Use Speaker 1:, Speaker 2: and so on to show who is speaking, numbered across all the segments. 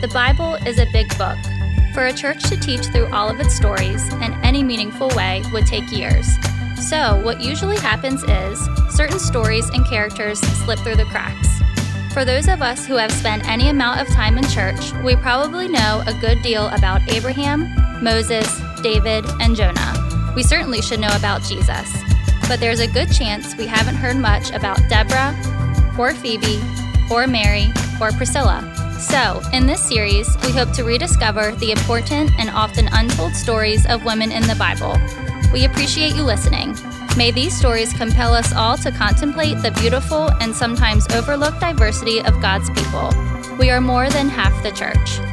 Speaker 1: The Bible is a big book. For a church to teach through all of its stories in any meaningful way would take years. So, what usually happens is certain stories and characters slip through the cracks. For those of us who have spent any amount of time in church, we probably know a good deal about Abraham, Moses, David, and Jonah. We certainly should know about Jesus. But there's a good chance we haven't heard much about Deborah, or Phoebe, or Mary, or Priscilla. So, in this series, we hope to rediscover the important and often untold stories of women in the Bible we appreciate you listening. May these stories compel us all to contemplate the beautiful and sometimes overlooked diversity of God's people. We are more than half the church.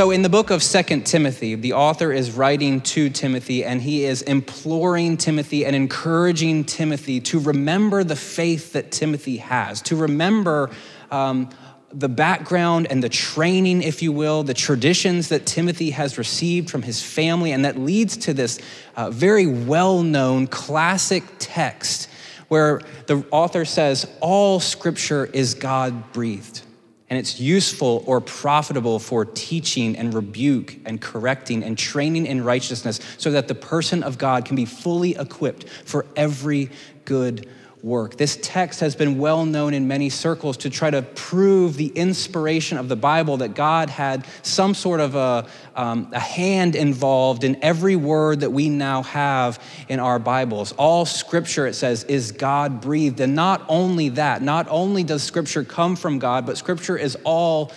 Speaker 2: So, in the book of Second Timothy, the author is writing to Timothy and he is imploring Timothy and encouraging Timothy to remember the faith that Timothy has, to remember um, the background and the training, if you will, the traditions that Timothy has received from his family, and that leads to this uh, very well known classic text where the author says, All scripture is God breathed, and it's useful or profitable for teaching and rebuke and correcting and training in righteousness so that the person of God can be fully equipped for every good work. This text has been well known in many circles to try to prove the inspiration of the Bible that God had some sort of a, um, a hand involved in every word that we now have in our Bibles. All scripture, it says, is God breathed. And not only that, not only does scripture come from God, but scripture is all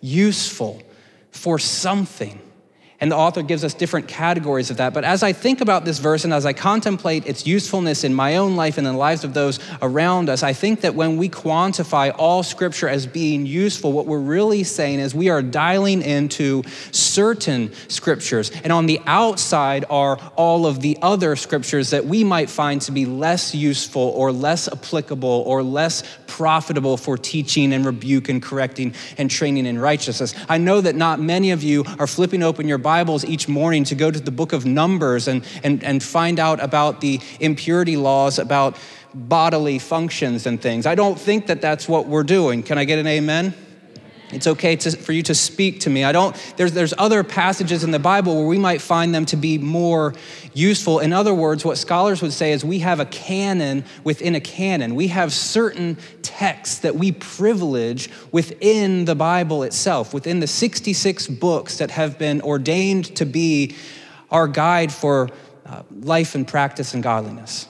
Speaker 2: useful for something. And the author gives us different categories of that. But as I think about this verse and as I contemplate its usefulness in my own life and in the lives of those around us, I think that when we quantify all scripture as being useful, what we're really saying is we are dialing into certain scriptures. And on the outside are all of the other scriptures that we might find to be less useful or less applicable or less profitable for teaching and rebuke and correcting and training in righteousness. I know that not many of you are flipping open your Bibles each morning to go to the book of Numbers and, and, and find out about the impurity laws, about bodily functions and things. I don't think that that's what we're doing. Can I get an amen? It's okay to, for you to speak to me. I don't, there's, there's other passages in the Bible where we might find them to be more useful. In other words, what scholars would say is we have a canon within a canon. We have certain texts that we privilege within the Bible itself, within the 66 books that have been ordained to be our guide for uh, life and practice and godliness.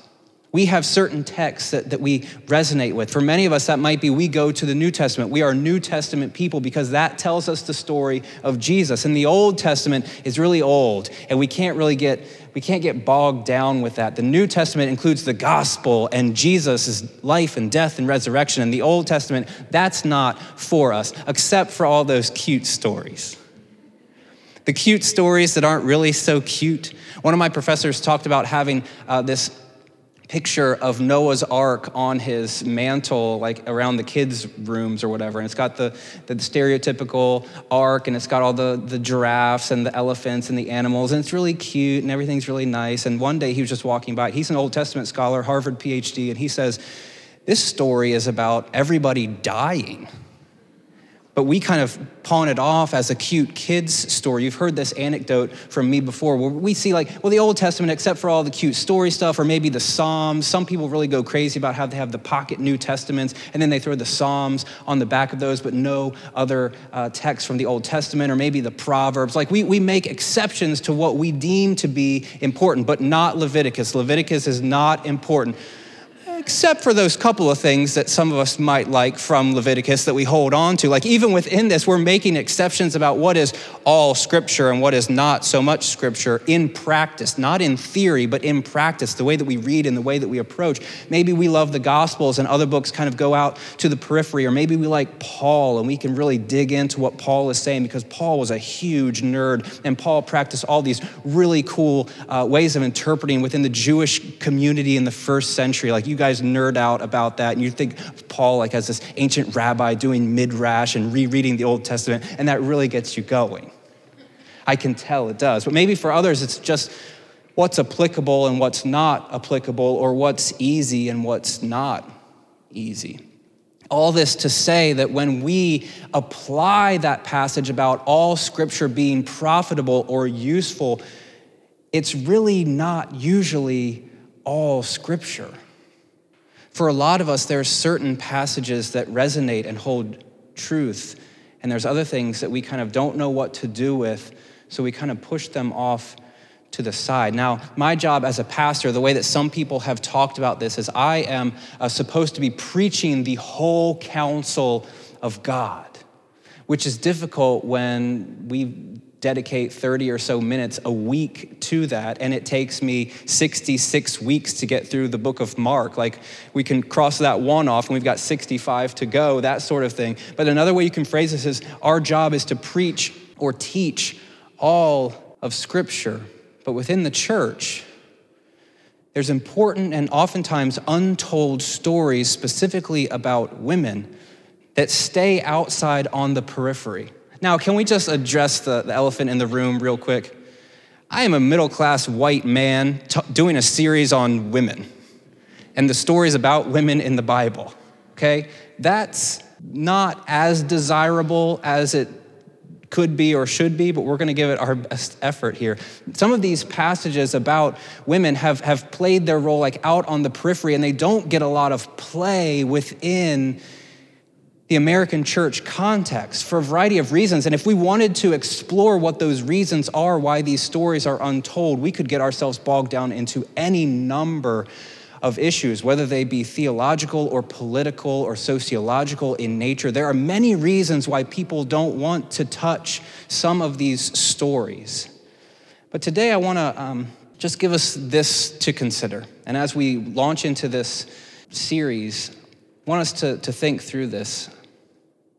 Speaker 2: We have certain texts that, that we resonate with. For many of us, that might be we go to the New Testament. We are New Testament people because that tells us the story of Jesus. And the Old Testament is really old, and we can't really get we can't get bogged down with that. The New Testament includes the gospel and Jesus' life and death and resurrection. And the Old Testament, that's not for us, except for all those cute stories. The cute stories that aren't really so cute. One of my professors talked about having uh, this picture of Noah's Ark on his mantle, like around the kids' rooms or whatever. And it's got the, the stereotypical ark, and it's got all the, the giraffes and the elephants and the animals, and it's really cute, and everything's really nice. And one day he was just walking by. He's an Old Testament scholar, Harvard PhD, and he says, This story is about everybody dying but we kind of pawn it off as a cute kids story. You've heard this anecdote from me before where we see, like, well, the Old Testament, except for all the cute story stuff, or maybe the Psalms. Some people really go crazy about how they have the pocket New Testaments, and then they throw the Psalms on the back of those, but no other uh, text from the Old Testament, or maybe the Proverbs. Like, we, we make exceptions to what we deem to be important, but not Leviticus. Leviticus is not important except for those couple of things that some of us might like from Leviticus that we hold on to. Like, even within this, we're making exceptions about what is all scripture and what is not so much scripture in practice, not in theory, but in practice, the way that we read and the way that we approach. Maybe we love the Gospels and other books kind of go out to the periphery, or maybe we like Paul and we can really dig into what Paul is saying because Paul was a huge nerd and Paul practiced all these really cool uh, ways of interpreting within the Jewish community in the first century. Like, you guys guys nerd out about that, and you think Paul like as this ancient rabbi doing midrash and rereading the Old Testament, and that really gets you going. I can tell it does. But maybe for others, it's just what's applicable and what's not applicable, or what's easy and what's not easy. All this to say that when we apply that passage about all scripture being profitable or useful, it's really not usually all scripture. For a lot of us, there are certain passages that resonate and hold truth, and there's other things that we kind of don't know what to do with, so we kind of push them off to the side. Now, my job as a pastor, the way that some people have talked about this, is I am uh, supposed to be preaching the whole counsel of God, which is difficult when we dedicate 30 or so minutes a week to that and it takes me 66 weeks to get through the book of mark. Like we can cross that one off and we've got 65 to go that sort of thing. But another way you can phrase this is our job is to preach or teach all of scripture. But within the church there's important and oftentimes untold stories specifically about women that stay outside on the periphery now, can we just address the, the elephant in the room real quick? I am a middle class white man t- doing a series on women and the stories about women in the Bible, okay? That's not as desirable as it could be or should be, but we're going to give it our best effort here. Some of these passages about women have, have played their role like out on the periphery and they don't get a lot of play within the American church context for a variety of reasons. And if we wanted to explore what those reasons are, why these stories are untold, we could get ourselves bogged down into any number of issues, whether they be theological or political or sociological in nature. There are many reasons why people don't want to touch some of these stories. But today I want to um, just give us this to consider. And as we launch into this series, I want us to, to think through this.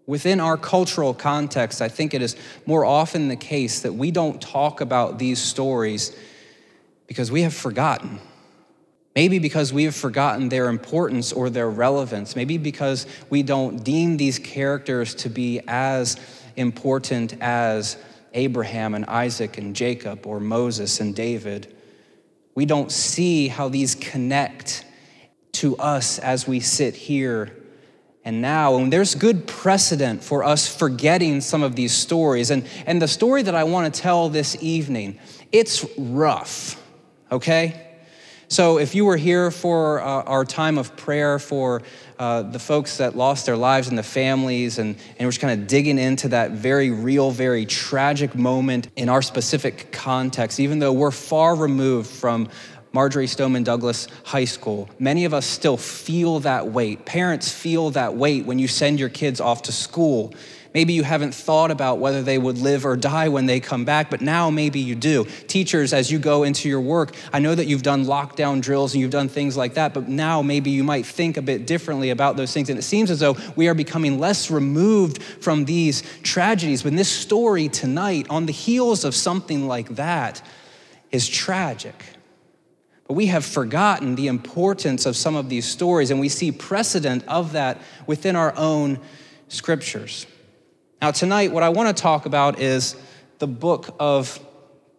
Speaker 2: Within our cultural context, I think it is more often the case that we don't talk about these stories because we have forgotten. Maybe because we have forgotten their importance or their relevance. Maybe because we don't deem these characters to be as important as Abraham and Isaac and Jacob or Moses and David. We don't see how these connect to us as we sit here and now. And there's good precedent for us forgetting some of these stories. And, and the story that I want to tell this evening, it's rough, okay? So if you were here for uh, our time of prayer for uh, the folks that lost their lives and the families, and, and we're just kind of digging into that very real, very tragic moment in our specific context, even though we're far removed from Marjory Stoneman Douglas High School. Many of us still feel that weight. Parents feel that weight when you send your kids off to school. Maybe you haven't thought about whether they would live or die when they come back, but now maybe you do. Teachers, as you go into your work, I know that you've done lockdown drills and you've done things like that, but now maybe you might think a bit differently about those things. And it seems as though we are becoming less removed from these tragedies. But this story tonight, on the heels of something like that, is tragic. We have forgotten the importance of some of these stories, and we see precedent of that within our own scriptures. Now, tonight, what I want to talk about is the book of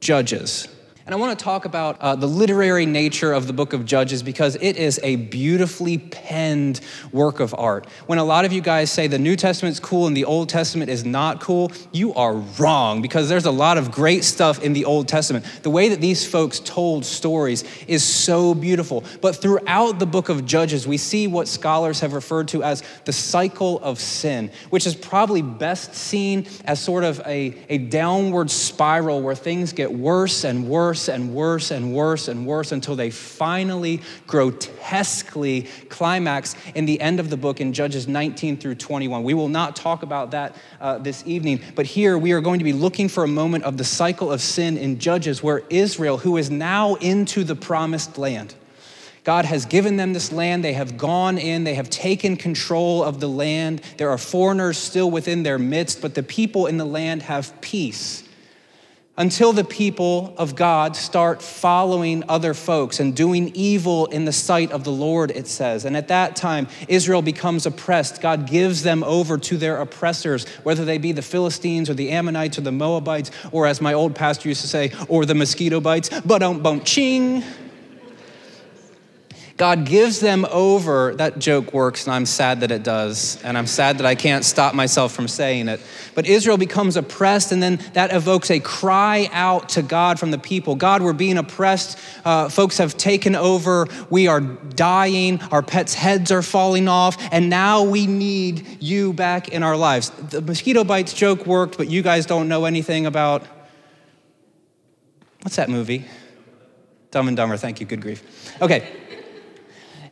Speaker 2: Judges. And I want to talk about uh, the literary nature of the book of Judges because it is a beautifully penned work of art. When a lot of you guys say the New Testament's cool and the Old Testament is not cool, you are wrong because there's a lot of great stuff in the Old Testament. The way that these folks told stories is so beautiful. But throughout the book of Judges, we see what scholars have referred to as the cycle of sin, which is probably best seen as sort of a, a downward spiral where things get worse and worse worse and worse and worse and worse until they finally grotesquely climax in the end of the book in Judges 19 through 21. We will not talk about that uh, this evening, but here we are going to be looking for a moment of the cycle of sin in Judges where Israel, who is now into the promised land, God has given them this land. They have gone in, they have taken control of the land. There are foreigners still within their midst, but the people in the land have peace until the people of God start following other folks and doing evil in the sight of the Lord, it says. And at that time, Israel becomes oppressed. God gives them over to their oppressors, whether they be the Philistines or the Ammonites or the Moabites, or as my old pastor used to say, or the mosquito bites, but um bum ching. God gives them over. That joke works, and I'm sad that it does. And I'm sad that I can't stop myself from saying it. But Israel becomes oppressed, and then that evokes a cry out to God from the people God, we're being oppressed. Uh, folks have taken over. We are dying. Our pets' heads are falling off. And now we need you back in our lives. The mosquito bites joke worked, but you guys don't know anything about. What's that movie? Dumb and Dumber. Thank you. Good grief. Okay.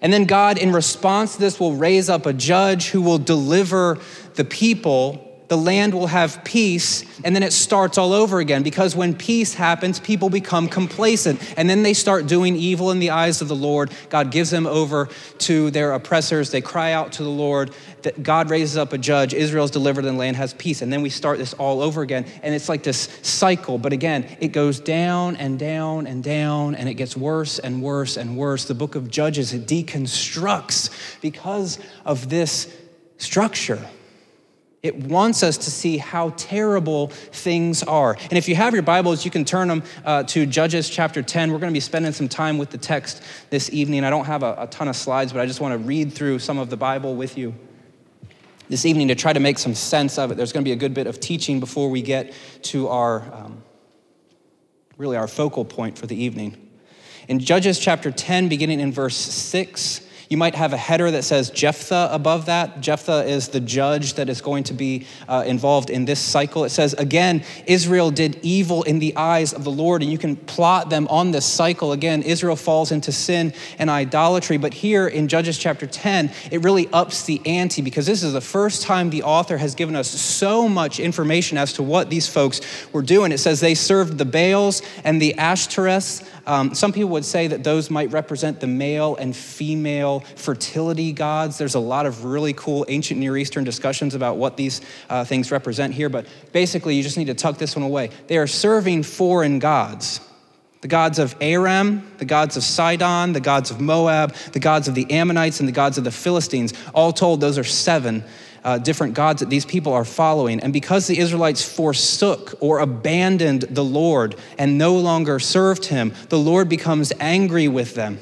Speaker 2: And then God, in response to this, will raise up a judge who will deliver the people the land will have peace, and then it starts all over again. Because when peace happens, people become complacent, and then they start doing evil in the eyes of the Lord. God gives them over to their oppressors. They cry out to the Lord. That God raises up a judge. Israel's delivered, and the land has peace. And then we start this all over again, and it's like this cycle. But again, it goes down and down and down, and it gets worse and worse and worse. The book of Judges it deconstructs because of this structure. It wants us to see how terrible things are. And if you have your Bibles, you can turn them uh, to Judges chapter 10. We're going to be spending some time with the text this evening. I don't have a, a ton of slides, but I just want to read through some of the Bible with you this evening to try to make some sense of it. There's going to be a good bit of teaching before we get to our, um, really, our focal point for the evening. In Judges chapter 10, beginning in verse 6, you might have a header that says Jephthah above that. Jephthah is the judge that is going to be uh, involved in this cycle. It says, again, Israel did evil in the eyes of the Lord, and you can plot them on this cycle. Again, Israel falls into sin and idolatry. But here in Judges chapter 10, it really ups the ante because this is the first time the author has given us so much information as to what these folks were doing. It says they served the Baals and the Ashtoreths. Um, some people would say that those might represent the male and female fertility gods. There's a lot of really cool ancient Near Eastern discussions about what these uh, things represent here, but basically, you just need to tuck this one away. They are serving foreign gods the gods of Aram, the gods of Sidon, the gods of Moab, the gods of the Ammonites, and the gods of the Philistines. All told, those are seven uh, different gods that these people are following. And because the Israelites forsook or abandoned the Lord and no longer served him, the Lord becomes angry with them.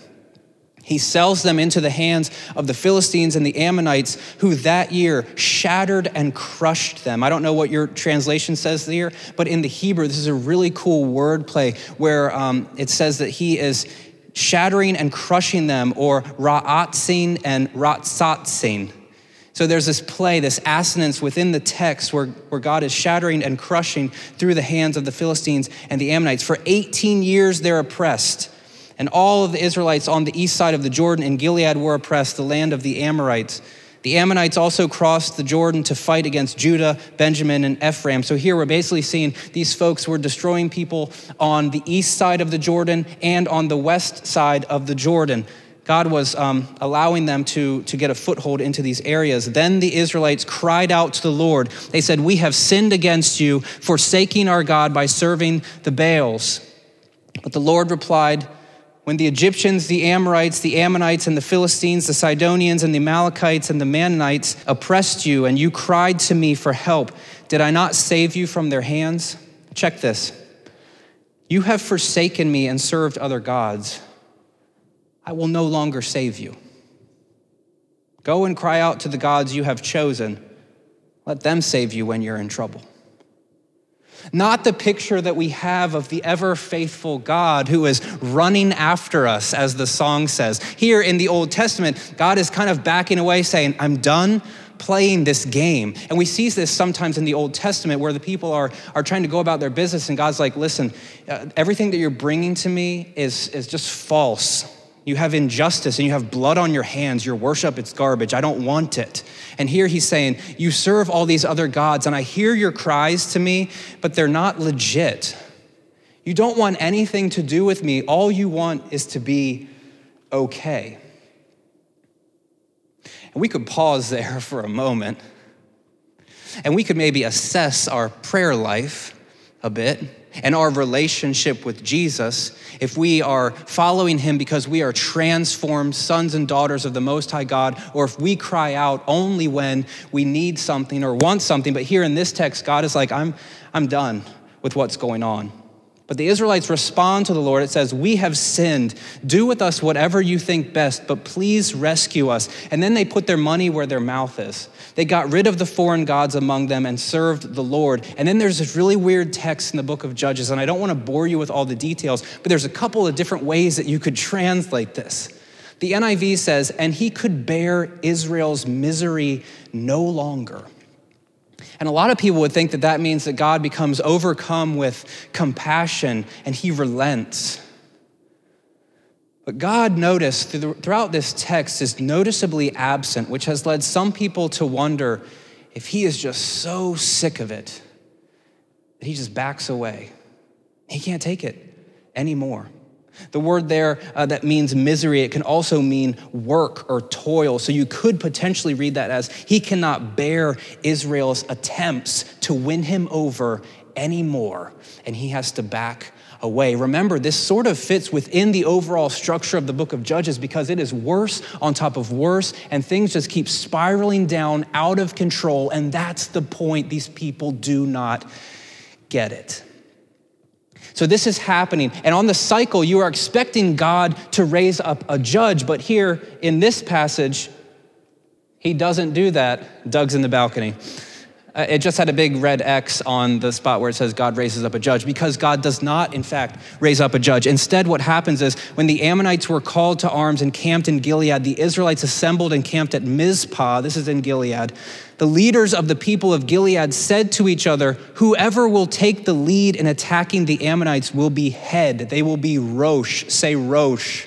Speaker 2: He sells them into the hands of the Philistines and the Ammonites, who that year shattered and crushed them. I don't know what your translation says here, but in the Hebrew, this is a really cool word play where um, it says that he is shattering and crushing them, or ra'atzin and ratsatzin. So there's this play, this assonance within the text where, where God is shattering and crushing through the hands of the Philistines and the Ammonites. For 18 years, they're oppressed. And all of the Israelites on the east side of the Jordan in Gilead were oppressed, the land of the Amorites. The Ammonites also crossed the Jordan to fight against Judah, Benjamin, and Ephraim. So here we're basically seeing these folks were destroying people on the east side of the Jordan and on the west side of the Jordan. God was um, allowing them to, to get a foothold into these areas. Then the Israelites cried out to the Lord. They said, We have sinned against you, forsaking our God by serving the Baals. But the Lord replied, When the Egyptians, the Amorites, the Ammonites, and the Philistines, the Sidonians, and the Amalekites, and the Maonites oppressed you, and you cried to me for help, did I not save you from their hands? Check this. You have forsaken me and served other gods. I will no longer save you. Go and cry out to the gods you have chosen. Let them save you when you're in trouble. Not the picture that we have of the ever faithful God who is running after us, as the song says. Here in the Old Testament, God is kind of backing away, saying, I'm done playing this game. And we see this sometimes in the Old Testament where the people are, are trying to go about their business, and God's like, listen, uh, everything that you're bringing to me is, is just false. You have injustice and you have blood on your hands. Your worship, it's garbage. I don't want it. And here he's saying, You serve all these other gods, and I hear your cries to me, but they're not legit. You don't want anything to do with me. All you want is to be okay. And we could pause there for a moment, and we could maybe assess our prayer life a bit and our relationship with Jesus, if we are following him because we are transformed sons and daughters of the Most High God, or if we cry out only when we need something or want something. But here in this text, God is like, I'm, I'm done with what's going on. But the Israelites respond to the Lord. It says, We have sinned. Do with us whatever you think best, but please rescue us. And then they put their money where their mouth is. They got rid of the foreign gods among them and served the Lord. And then there's this really weird text in the book of Judges, and I don't want to bore you with all the details, but there's a couple of different ways that you could translate this. The NIV says, And he could bear Israel's misery no longer. And a lot of people would think that that means that God becomes overcome with compassion and he relents. But God, notice throughout this text, is noticeably absent, which has led some people to wonder if he is just so sick of it that he just backs away. He can't take it anymore. The word there uh, that means misery, it can also mean work or toil. So you could potentially read that as he cannot bear Israel's attempts to win him over anymore, and he has to back away. Remember, this sort of fits within the overall structure of the book of Judges because it is worse on top of worse, and things just keep spiraling down out of control. And that's the point. These people do not get it. So this is happening. And on the cycle, you are expecting God to raise up a judge. But here in this passage, he doesn't do that. Doug's in the balcony. Uh, it just had a big red X on the spot where it says God raises up a judge because God does not, in fact, raise up a judge. Instead, what happens is when the Ammonites were called to arms and camped in Gilead, the Israelites assembled and camped at Mizpah. This is in Gilead. The leaders of the people of Gilead said to each other, Whoever will take the lead in attacking the Ammonites will be head. They will be Rosh. Say Rosh.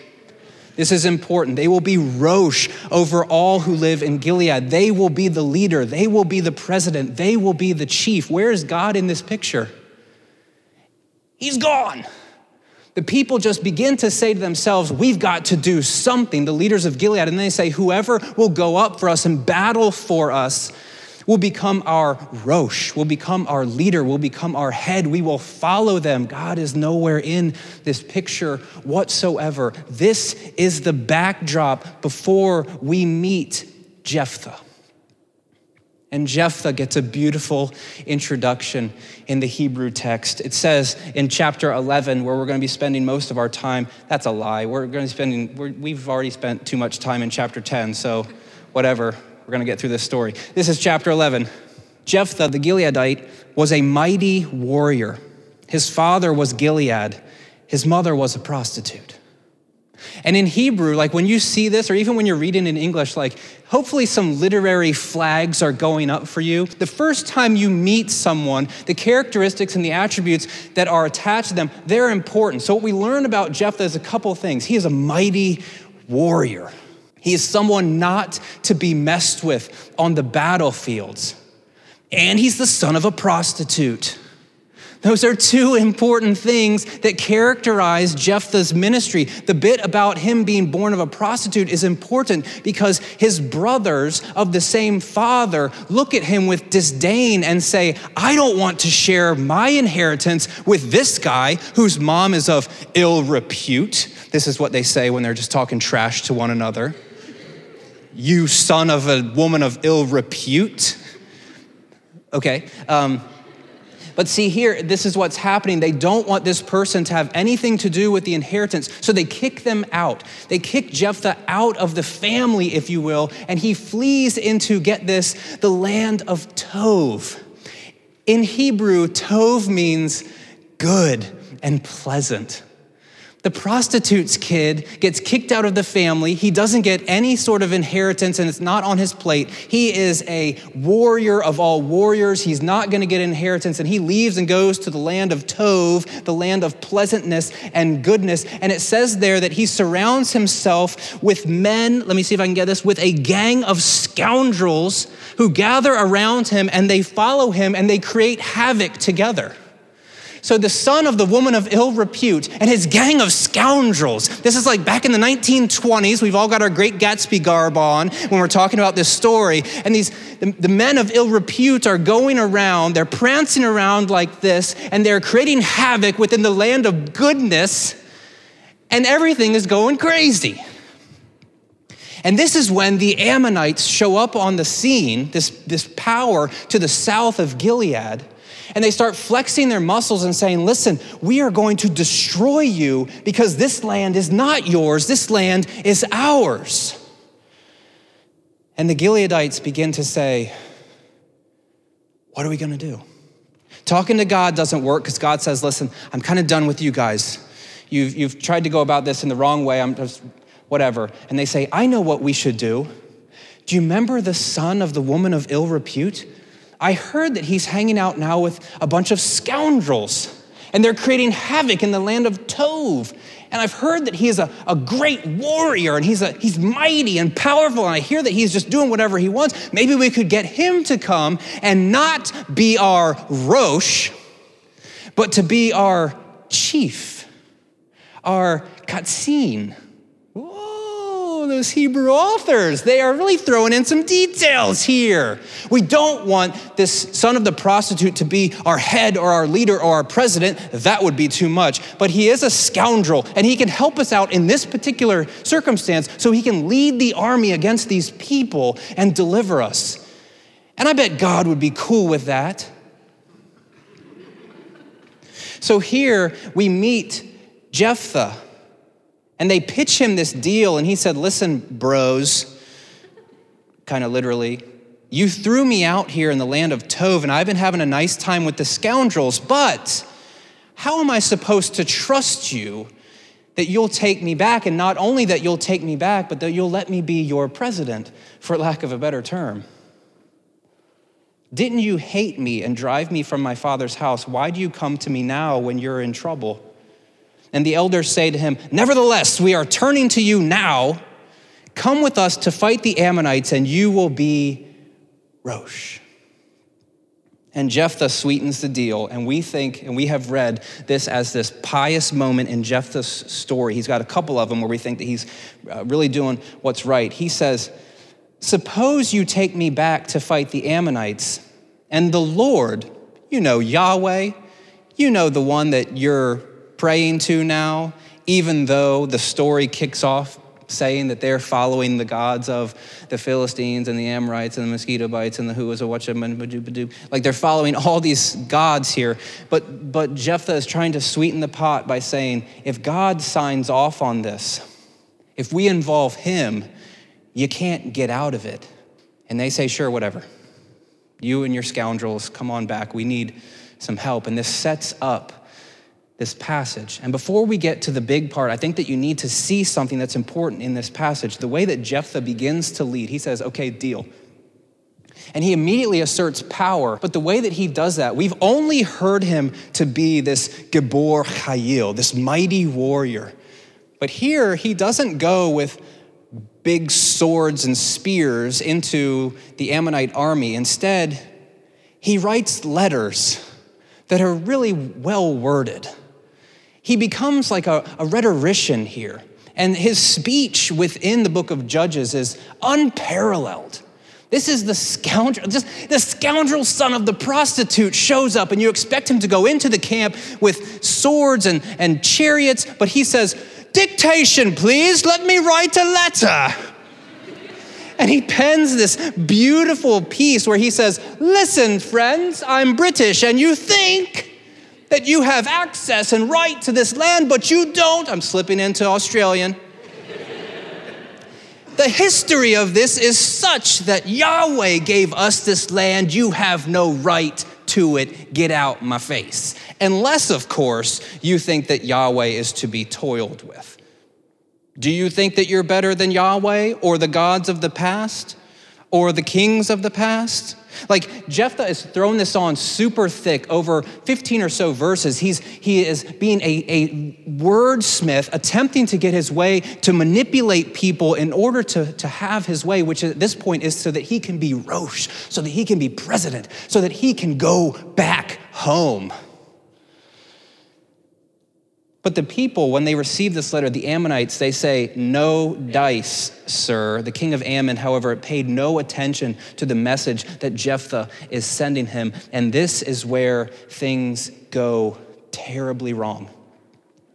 Speaker 2: This is important. They will be Rosh over all who live in Gilead. They will be the leader. They will be the president. They will be the chief. Where is God in this picture? He's gone. The people just begin to say to themselves, We've got to do something, the leaders of Gilead. And they say, Whoever will go up for us and battle for us will become our Rosh, will become our leader, will become our head. We will follow them. God is nowhere in this picture whatsoever. This is the backdrop before we meet Jephthah. And Jephthah gets a beautiful introduction in the Hebrew text. It says in chapter 11, where we're going to be spending most of our time, that's a lie. We're going to be spending, we have already spent too much time in chapter 10, so whatever. We're going to get through this story. This is chapter 11. Jephthah the Gileadite was a mighty warrior. His father was Gilead, his mother was a prostitute. And in Hebrew, like when you see this, or even when you're reading in English, like hopefully some literary flags are going up for you. The first time you meet someone, the characteristics and the attributes that are attached to them, they're important. So, what we learn about Jephthah is a couple things. He is a mighty warrior. He is someone not to be messed with on the battlefields. And he's the son of a prostitute. Those are two important things that characterize Jephthah's ministry. The bit about him being born of a prostitute is important because his brothers of the same father look at him with disdain and say, I don't want to share my inheritance with this guy whose mom is of ill repute. This is what they say when they're just talking trash to one another you son of a woman of ill repute. Okay. Um, but see here, this is what's happening. They don't want this person to have anything to do with the inheritance, so they kick them out. They kick Jephthah out of the family, if you will, and he flees into, get this, the land of Tov. In Hebrew, Tov means good and pleasant. The prostitute's kid gets kicked out of the family. He doesn't get any sort of inheritance and it's not on his plate. He is a warrior of all warriors. He's not going to get inheritance and he leaves and goes to the land of Tov, the land of pleasantness and goodness. And it says there that he surrounds himself with men, let me see if I can get this, with a gang of scoundrels who gather around him and they follow him and they create havoc together. So the son of the woman of ill repute and his gang of scoundrels. This is like back in the 1920s. We've all got our great Gatsby garb on when we're talking about this story. And these the, the men of ill repute are going around, they're prancing around like this, and they're creating havoc within the land of goodness, and everything is going crazy. And this is when the Ammonites show up on the scene, this, this power to the south of Gilead, And they start flexing their muscles and saying, Listen, we are going to destroy you because this land is not yours, this land is ours. And the Gileadites begin to say, What are we going to do? Talking to God doesn't work because God says, Listen, I'm kind of done with you guys. You've, you've tried to go about this in the wrong way. I'm just, whatever. And they say, I know what we should do. Do you remember the son of the woman of ill repute? I heard that he's hanging out now with a bunch of scoundrels and they're creating havoc in the land of Tov. And I've heard that he is a, a great warrior and he's, a, he's mighty and powerful. And I hear that he's just doing whatever he wants. Maybe we could get him to come and not be our Rosh, but to be our chief, our Katzin those Hebrew authors. They are really throwing in some details here. We don't want this son of the prostitute to be our head or our leader or our president. That would be too much. But he is a scoundrel and he can help us out in this particular circumstance so he can lead the army against these people and deliver us. And I bet God would be cool with that. So here we meet Jephthah. And they pitch him this deal, and he said, Listen, bros, kind of literally, you threw me out here in the land of Tov, and I've been having a nice time with the scoundrels, but how am I supposed to trust you that you'll take me back? And not only that you'll take me back, but that you'll let me be your president, for lack of a better term. Didn't you hate me and drive me from my father's house? Why do you come to me now when you're in trouble? And the elders say to him, Nevertheless, we are turning to you now. Come with us to fight the Ammonites, and you will be Rosh. And Jephthah sweetens the deal, and we think, and we have read this as this pious moment in Jephthah's story. He's got a couple of them where we think that he's uh, really doing what's right. He says, Suppose you take me back to fight the Ammonites, and the Lord, you know, Yahweh, you know the one that you're praying to now, even though the story kicks off saying that they're following the gods of the Philistines and the Amorites and the mosquito bites and the who is a watch like they're following all these gods here. But but Jephthah is trying to sweeten the pot by saying, if God signs off on this, if we involve him, you can't get out of it. And they say, sure, whatever. You and your scoundrels, come on back. We need some help. And this sets up this passage. And before we get to the big part, I think that you need to see something that's important in this passage. The way that Jephthah begins to lead, he says, okay, deal. And he immediately asserts power. But the way that he does that, we've only heard him to be this Gibor Chayil, this mighty warrior. But here, he doesn't go with big swords and spears into the Ammonite army. Instead, he writes letters that are really well worded he becomes like a, a rhetorician here. And his speech within the book of Judges is unparalleled. This is the scoundrel, just the scoundrel son of the prostitute shows up, and you expect him to go into the camp with swords and, and chariots, but he says, Dictation, please, let me write a letter. And he pens this beautiful piece where he says, Listen, friends, I'm British, and you think that you have access and right to this land, but you don't. I'm slipping into Australian. the history of this is such that Yahweh gave us this land. You have no right to it. Get out my face. Unless, of course, you think that Yahweh is to be toiled with. Do you think that you're better than Yahweh or the gods of the past or the kings of the past? Like Jephthah is throwing this on super thick over 15 or so verses. He's, he is being a, a wordsmith, attempting to get his way to manipulate people in order to, to have his way, which at this point is so that he can be Rosh, so that he can be president, so that he can go back home. But the people, when they receive this letter, the Ammonites, they say, No dice, sir. The king of Ammon, however, paid no attention to the message that Jephthah is sending him. And this is where things go terribly wrong.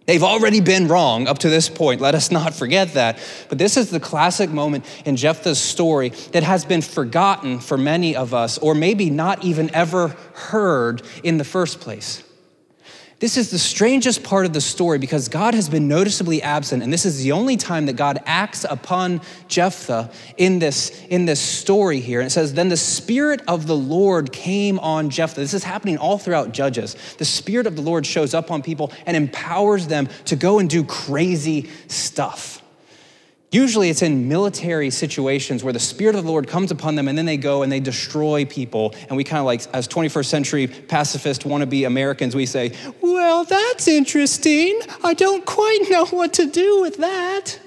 Speaker 2: They've already been wrong up to this point. Let us not forget that. But this is the classic moment in Jephthah's story that has been forgotten for many of us, or maybe not even ever heard in the first place. This is the strangest part of the story because God has been noticeably absent, and this is the only time that God acts upon Jephthah in this, in this story here. And it says, Then the Spirit of the Lord came on Jephthah. This is happening all throughout Judges. The Spirit of the Lord shows up on people and empowers them to go and do crazy stuff. Usually it's in military situations where the Spirit of the Lord comes upon them and then they go and they destroy people. And we kind of like, as 21st century pacifist wannabe Americans, we say, well, that's interesting. I don't quite know what to do with that.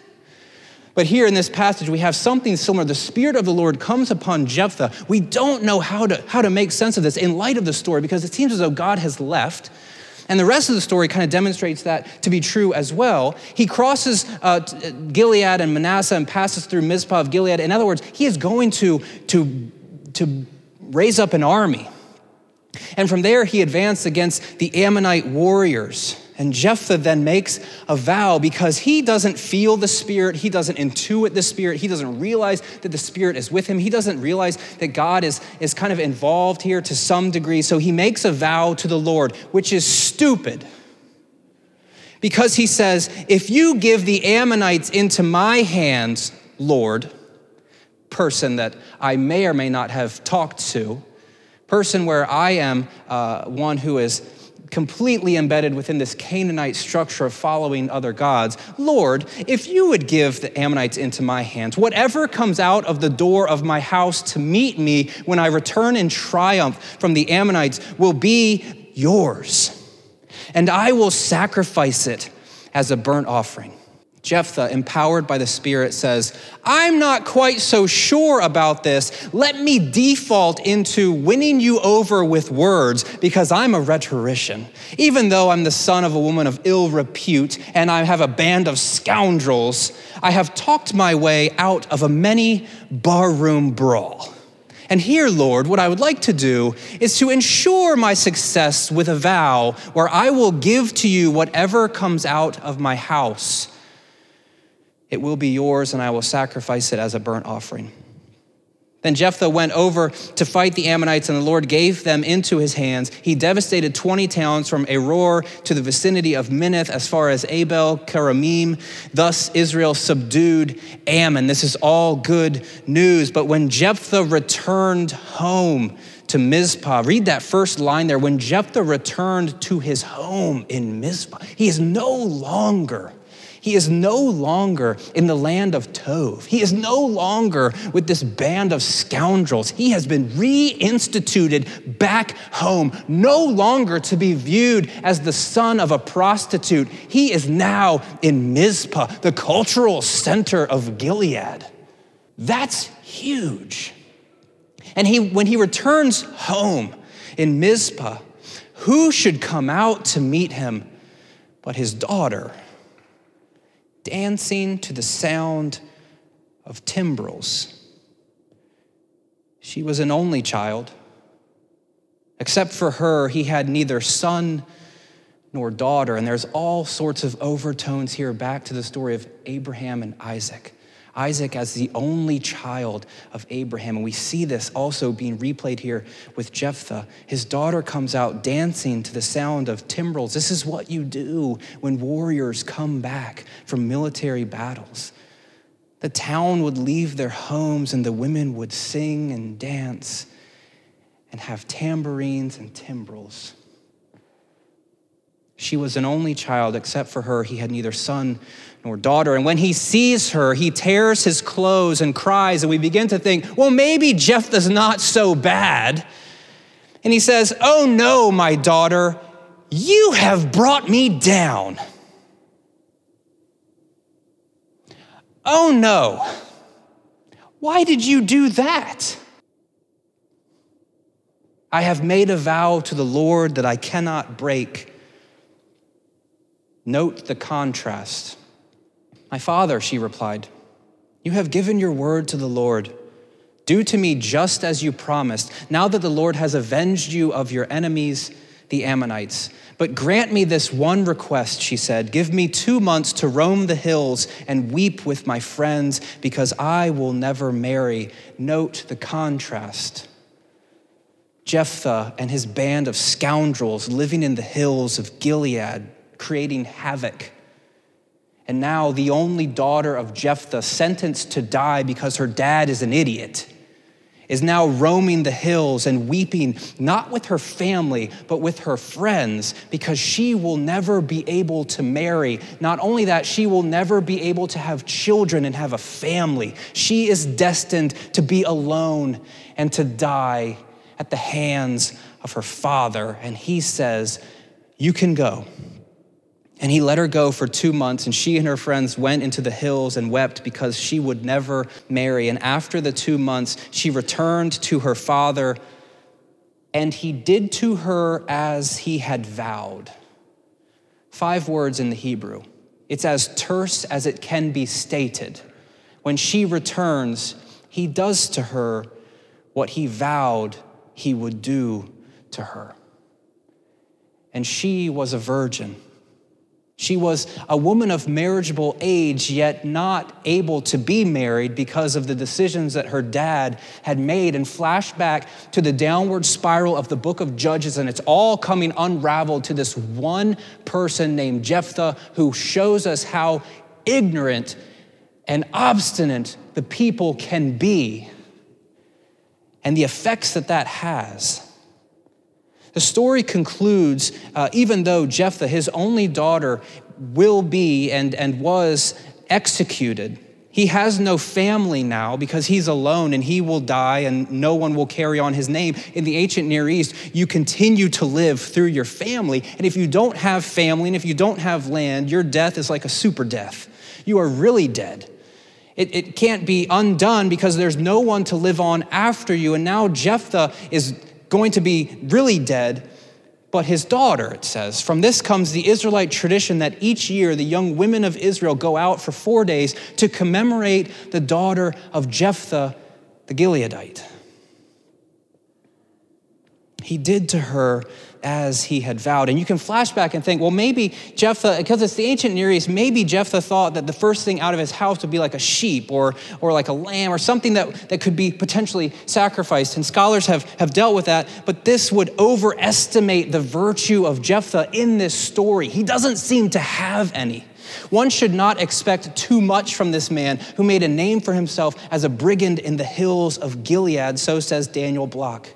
Speaker 2: But here in this passage, we have something similar. The Spirit of the Lord comes upon Jephthah. We don't know how to, how to make sense of this in light of the story because it seems as though God has left and the rest of the story kind of demonstrates that to be true as well. He crosses uh, Gilead and Manasseh and passes through Mizpah of Gilead. In other words, he is going to, to, to raise up an army. And from there, he advanced against the Ammonite warriors. And Jephthah then makes a vow because he doesn't feel the Spirit, he doesn't intuit the Spirit, he doesn't realize that the Spirit is with him, he doesn't realize that God is, is kind of involved here to some degree. So he makes a vow to the Lord, which is stupid. Because he says, If you give the Ammonites into my hands, Lord, person that I may or may not have talked to, person where I am uh, one who is completely embedded within this Canaanite structure of following other gods. Lord, if you would give the Ammonites into my hands, whatever comes out of the door of my house to meet me when I return in triumph from the Ammonites will be yours, and I will sacrifice it as a burnt offering. Jephthah, empowered by the Spirit, says, I'm not quite so sure about this. Let me default into winning you over with words because I'm a rhetorician. Even though I'm the son of a woman of ill repute and I have a band of scoundrels, I have talked my way out of a many barroom brawl. And here, Lord, what I would like to do is to ensure my success with a vow where I will give to you whatever comes out of my house it will be yours, and I will sacrifice it as a burnt offering. Then Jephthah went over to fight the Ammonites, and the Lord gave them into his hands. He devastated 20 towns from Aroer to the vicinity of Minnith as far as Abel Keramim. Thus Israel subdued Ammon. This is all good news. But when Jephthah returned home to Mizpah, read that first line there. When Jephthah returned to his home in Mizpah, he is no longer he is no longer in the land of Tov. He is no longer with this band of scoundrels. He has been reinstituted back home, no longer to be viewed as the son of a prostitute. He is now in Mizpah, the cultural center of Gilead. That's huge. And he, when he returns home in Mizpah, who should come out to meet him but his daughter? Dancing to the sound of timbrels. She was an only child. Except for her, he had neither son nor daughter. And there's all sorts of overtones here back to the story of Abraham and Isaac. Isaac as the only child of Abraham. And we see this also being replayed here with Jephthah. His daughter comes out dancing to the sound of timbrels. This is what you do when warriors come back from military battles. The town would leave their homes and the women would sing and dance and have tambourines and timbrels. She was an only child, except for her, he had neither son nor daughter. And when he sees her, he tears his clothes and cries. And we begin to think, well, maybe Jephthah's not so bad. And he says, Oh no, my daughter, you have brought me down. Oh no, why did you do that? I have made a vow to the Lord that I cannot break. Note the contrast. My father, she replied, you have given your word to the Lord. Do to me just as you promised. Now that the Lord has avenged you of your enemies, the Ammonites. But grant me this one request, she said. Give me two months to roam the hills and weep with my friends because I will never marry. Note the contrast. Jephthah and his band of scoundrels living in the hills of Gilead, creating havoc. And now the only daughter of Jephthah, sentenced to die because her dad is an idiot is now roaming the hills and weeping, not with her family, but with her friends, because she will never be able to marry. Not only that, she will never be able to have children and have a family. She is destined to be alone and to die at the hands of her father. And he says, You can go. And he let her go for two months, and she and her friends went into the hills and wept because she would never marry. And after the two months, she returned to her father, and he did to her as he had vowed. Five words in the Hebrew. It's as terse as it can be stated. When she returns, he does to her what he vowed he would do to her. And she was a virgin. She was a woman of marriageable age, yet not able to be married because of the decisions that her dad had made. And flashback to the downward spiral of the book of Judges, and it's all coming unraveled to this one person named Jephthah who shows us how ignorant and obstinate the people can be and the effects that that has. The story concludes, uh, even though Jephthah, his only daughter, will be and, and was executed. He has no family now because he's alone and he will die and no one will carry on his name. In the ancient Near East, you continue to live through your family. And if you don't have family and if you don't have land, your death is like a super death. You are really dead. It, it can't be undone because there's no one to live on after you. And now Jephthah is going to be really dead, but his daughter, it says. From this comes the Israelite tradition that each year the young women of Israel go out for four days to commemorate the daughter of Jephthah the Gileadite. He did to her as he had vowed. And you can flash back and think, well, maybe Jephthah, because it's the ancient Near East, maybe Jephthah thought that the first thing out of his house would be like a sheep or, or like a lamb or something that, that could be potentially sacrificed. And scholars have, have dealt with that, but this would overestimate the virtue of Jephthah in this story. He doesn't seem to have any. One should not expect too much from this man who made a name for himself as a brigand in the hills of Gilead, so says Daniel Block.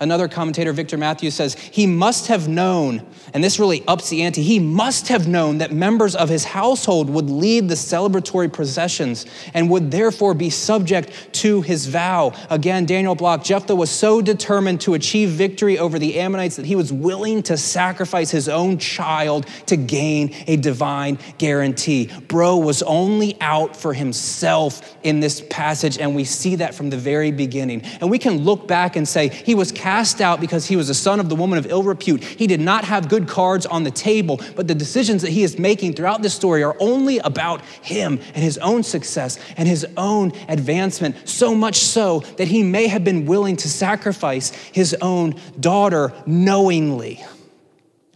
Speaker 2: Another commentator, Victor Matthews, says he must have known, and this really ups the ante, he must have known that members of his household would lead the celebratory processions and would therefore be subject to his vow. Again, Daniel Block, Jephthah was so determined to achieve victory over the Ammonites that he was willing to sacrifice his own child to gain a divine guarantee. Bro was only out for himself in this passage, and we see that from the very beginning. And we can look back and say he was cast out because he was a son of the woman of ill repute. He did not have good cards on the table, but the decisions that he is making throughout this story are only about him and his own success and his own advancement, so much so that he may have been willing to sacrifice his own daughter knowingly.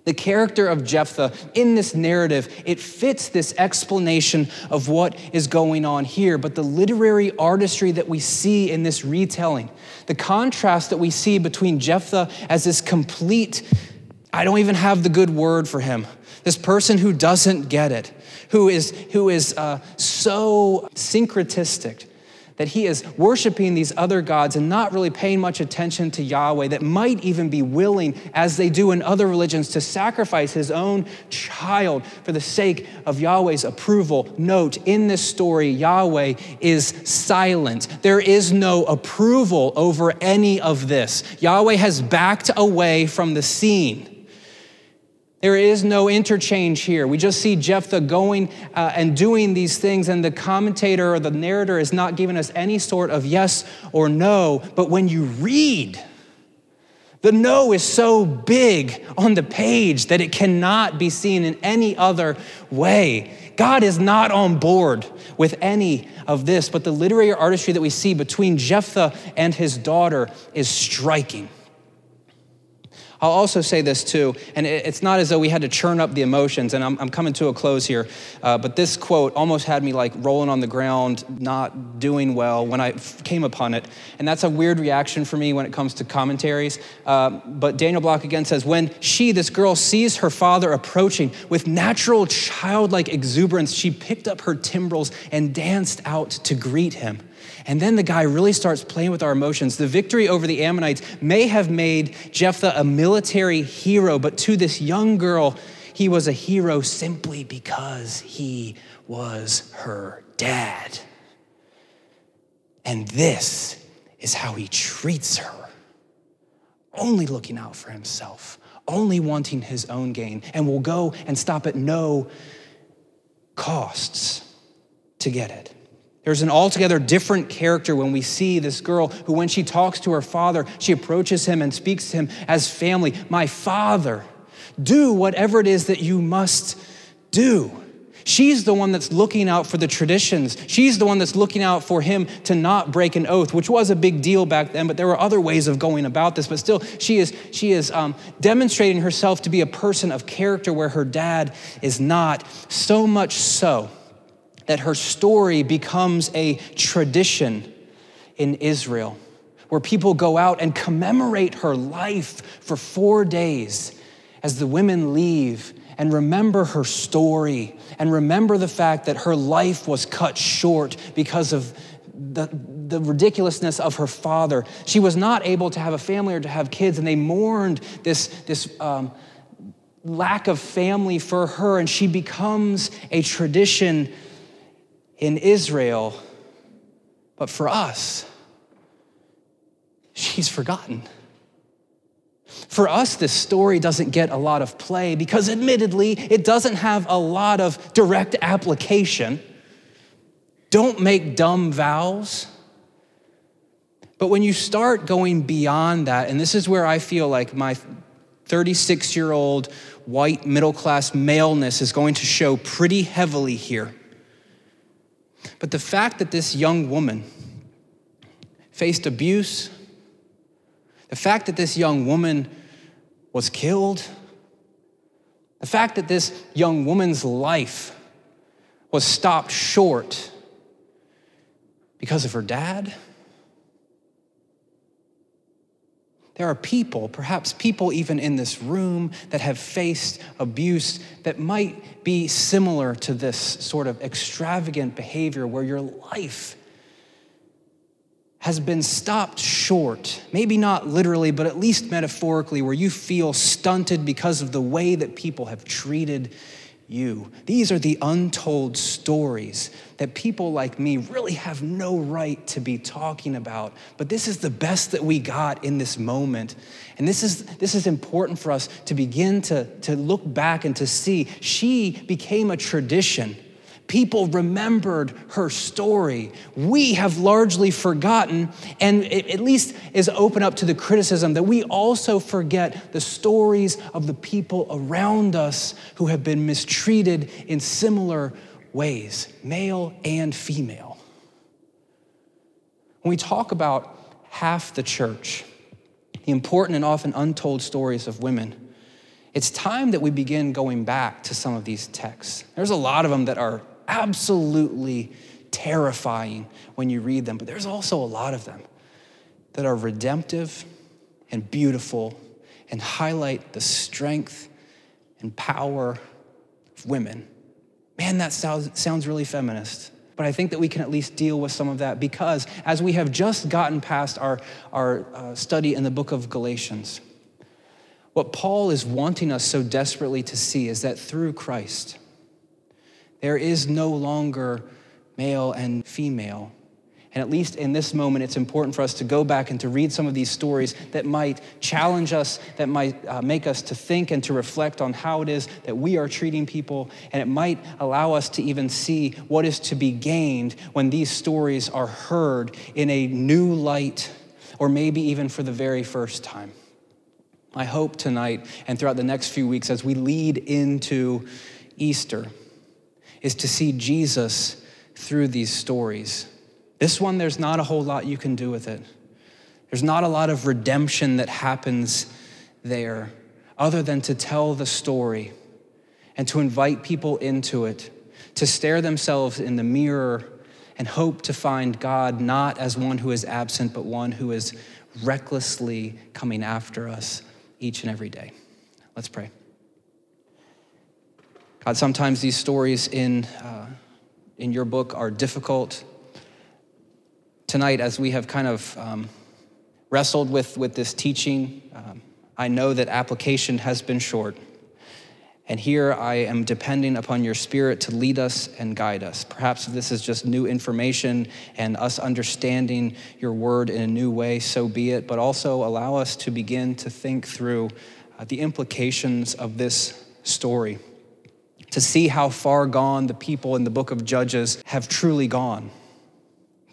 Speaker 2: The character of Jephthah in this narrative, it fits this explanation of what is going on here. But the literary artistry that we see in this retelling, the contrast that we see between Jephthah as this complete, I don't even have the good word for him, this person who doesn't get it, who is, who is uh, so syncretistic, that he is worshiping these other gods and not really paying much attention to Yahweh, that might even be willing, as they do in other religions, to sacrifice his own child for the sake of Yahweh's approval. Note, in this story, Yahweh is silent. There is no approval over any of this. Yahweh has backed away from the scene. There is no interchange here. We just see Jephthah going uh, and doing these things, and the commentator or the narrator is not giving us any sort of yes or no. But when you read, the no is so big on the page that it cannot be seen in any other way. God is not on board with any of this, but the literary artistry that we see between Jephthah and his daughter is striking. I'll also say this too, and it's not as though we had to churn up the emotions, and I'm, I'm coming to a close here, uh, but this quote almost had me like rolling on the ground, not doing well when I came upon it. And that's a weird reaction for me when it comes to commentaries. Uh, but Daniel Block again says, When she, this girl, sees her father approaching with natural childlike exuberance, she picked up her timbrels and danced out to greet him. And then the guy really starts playing with our emotions. The victory over the Ammonites may have made Jephthah a military hero, but to this young girl, he was a hero simply because he was her dad. And this is how he treats her only looking out for himself, only wanting his own gain, and will go and stop at no costs to get it. There's an altogether different character when we see this girl who, when she talks to her father, she approaches him and speaks to him as family. My father, do whatever it is that you must do. She's the one that's looking out for the traditions. She's the one that's looking out for him to not break an oath, which was a big deal back then, but there were other ways of going about this. But still, she is, she is um, demonstrating herself to be a person of character where her dad is not, so much so that her story becomes a tradition in Israel, where people go out and commemorate her life for four days as the women leave and remember her story and remember the fact that her life was cut short because of the, the ridiculousness of her father. She was not able to have a family or to have kids, and they mourned this, this um, lack of family for her, and she becomes a tradition in Israel, but for us, she's forgotten. For us, this story doesn't get a lot of play because, admittedly, it doesn't have a lot of direct application. Don't make dumb vows. But when you start going beyond that, and this is where I feel like my 36 year old white middle class maleness is going to show pretty heavily here. But the fact that this young woman faced abuse, the fact that this young woman was killed, the fact that this young woman's life was stopped short because of her dad, There are people, perhaps people even in this room, that have faced abuse that might be similar to this sort of extravagant behavior where your life has been stopped short, maybe not literally, but at least metaphorically, where you feel stunted because of the way that people have treated you. These are the untold stories that people like me really have no right to be talking about. But this is the best that we got in this moment. And this is, this is important for us to begin to, to look back and to see she became a tradition People remembered her story. We have largely forgotten, and at least is open up to the criticism that we also forget the stories of the people around us who have been mistreated in similar ways, male and female. When we talk about half the church, the important and often untold stories of women, it's time that we begin going back to some of these texts. There's a lot of them that are absolutely terrifying when you read them, but there's also a lot of them that are redemptive and beautiful and highlight the strength and power of women. Man, that sounds, sounds really feminist. But I think that we can at least deal with some of that because as we have just gotten past our, our uh, study in the book of Galatians, what Paul is wanting us so desperately to see is that through Christ, there is no longer male and female. And at least in this moment, it's important for us to go back and to read some of these stories that might challenge us, that might uh, make us to think and to reflect on how it is that we are treating people. And it might allow us to even see what is to be gained when these stories are heard in a new light, or maybe even for the very first time. I hope tonight and throughout the next few weeks as we lead into Easter is to see Jesus through these stories. This one, there's not a whole lot you can do with it. There's not a lot of redemption that happens there other than to tell the story and to invite people into it, to stare themselves in the mirror and hope to find God not as one who is absent, but one who is recklessly coming after us each and every day. Let's pray. God, sometimes these stories in, uh, in your book are difficult. Tonight, as we have kind of um, wrestled with, with this teaching, um, I know that application has been short. And here I am depending upon your spirit to lead us and guide us. Perhaps this is just new information and us understanding your word in a new way, so be it. But also allow us to begin to think through uh, the implications of this story, to see how far gone the people in the book of Judges have truly gone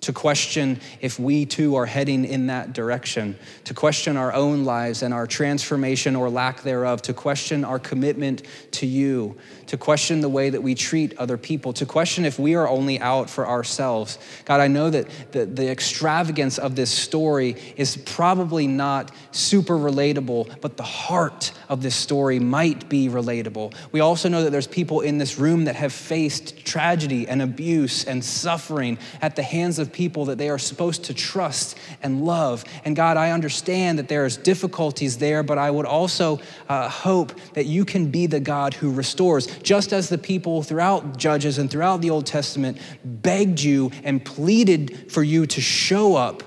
Speaker 2: to question if we too are heading in that direction, to question our own lives and our transformation or lack thereof, to question our commitment to you, to question the way that we treat other people, to question if we are only out for ourselves. God, I know that the, the extravagance of this story is probably not super relatable, but the heart of this story might be relatable. We also know that there's people in this room that have faced tragedy and abuse and suffering at the hands of people that they are supposed to trust and love. And God, I understand that there's difficulties there, but I would also uh, hope that you can be the God who restores, just as the people throughout Judges and throughout the Old Testament begged you and pleaded for you to show up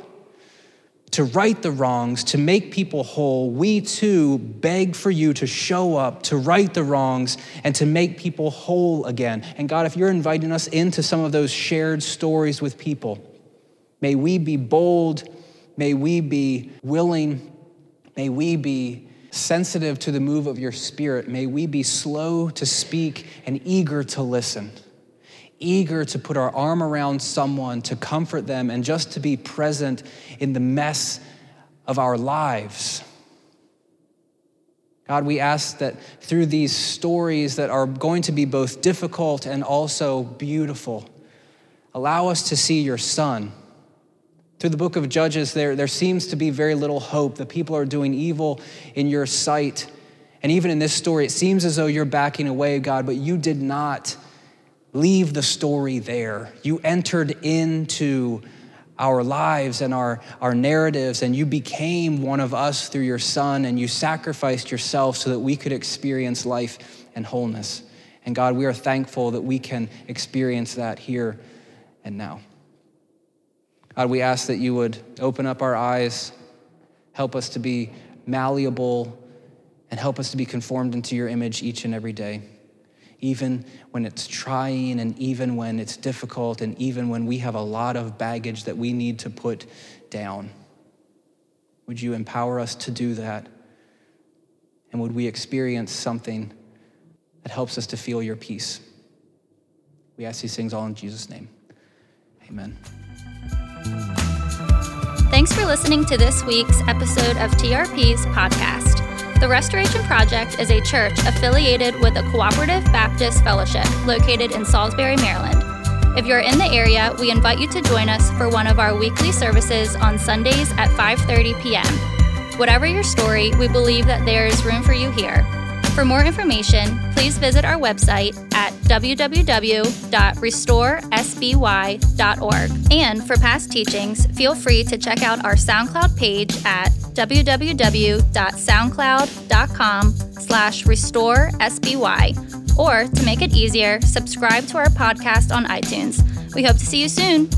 Speaker 2: to right the wrongs, to make people whole, we too beg for you to show up, to right the wrongs, and to make people whole again. And God, if you're inviting us into some of those shared stories with people, may we be bold, may we be willing, may we be sensitive to the move of your spirit, may we be slow to speak and eager to listen eager to put our arm around someone, to comfort them, and just to be present in the mess of our lives. God, we ask that through these stories that are going to be both difficult and also beautiful, allow us to see your Son. Through the book of Judges, there, there seems to be very little hope. The people are doing evil in your sight. And even in this story, it seems as though you're backing away, God, but you did not leave the story there. You entered into our lives and our, our narratives, and you became one of us through your Son, and you sacrificed yourself so that we could experience life and wholeness. And God, we are thankful that we can experience that here and now. God, we ask that you would open up our eyes, help us to be malleable, and help us to be conformed into your image each and every day even when it's trying and even when it's difficult and even when we have a lot of baggage that we need to put down. Would you empower us to do that? And would we experience something that helps us to feel your peace? We ask these things all in Jesus' name. Amen.
Speaker 1: Thanks for listening to this week's episode of TRP's podcast. The Restoration Project is a church affiliated with a cooperative Baptist fellowship located in Salisbury, Maryland. If you're in the area, we invite you to join us for one of our weekly services on Sundays at 5:30 p.m. Whatever your story, we believe that there is room for you here. For more information, please visit our website at www.restoresby.org. And for past teachings, feel free to check out our SoundCloud page at www.soundcloud.com slash restoresby. Or to make it easier, subscribe to our podcast on iTunes. We hope to see you soon.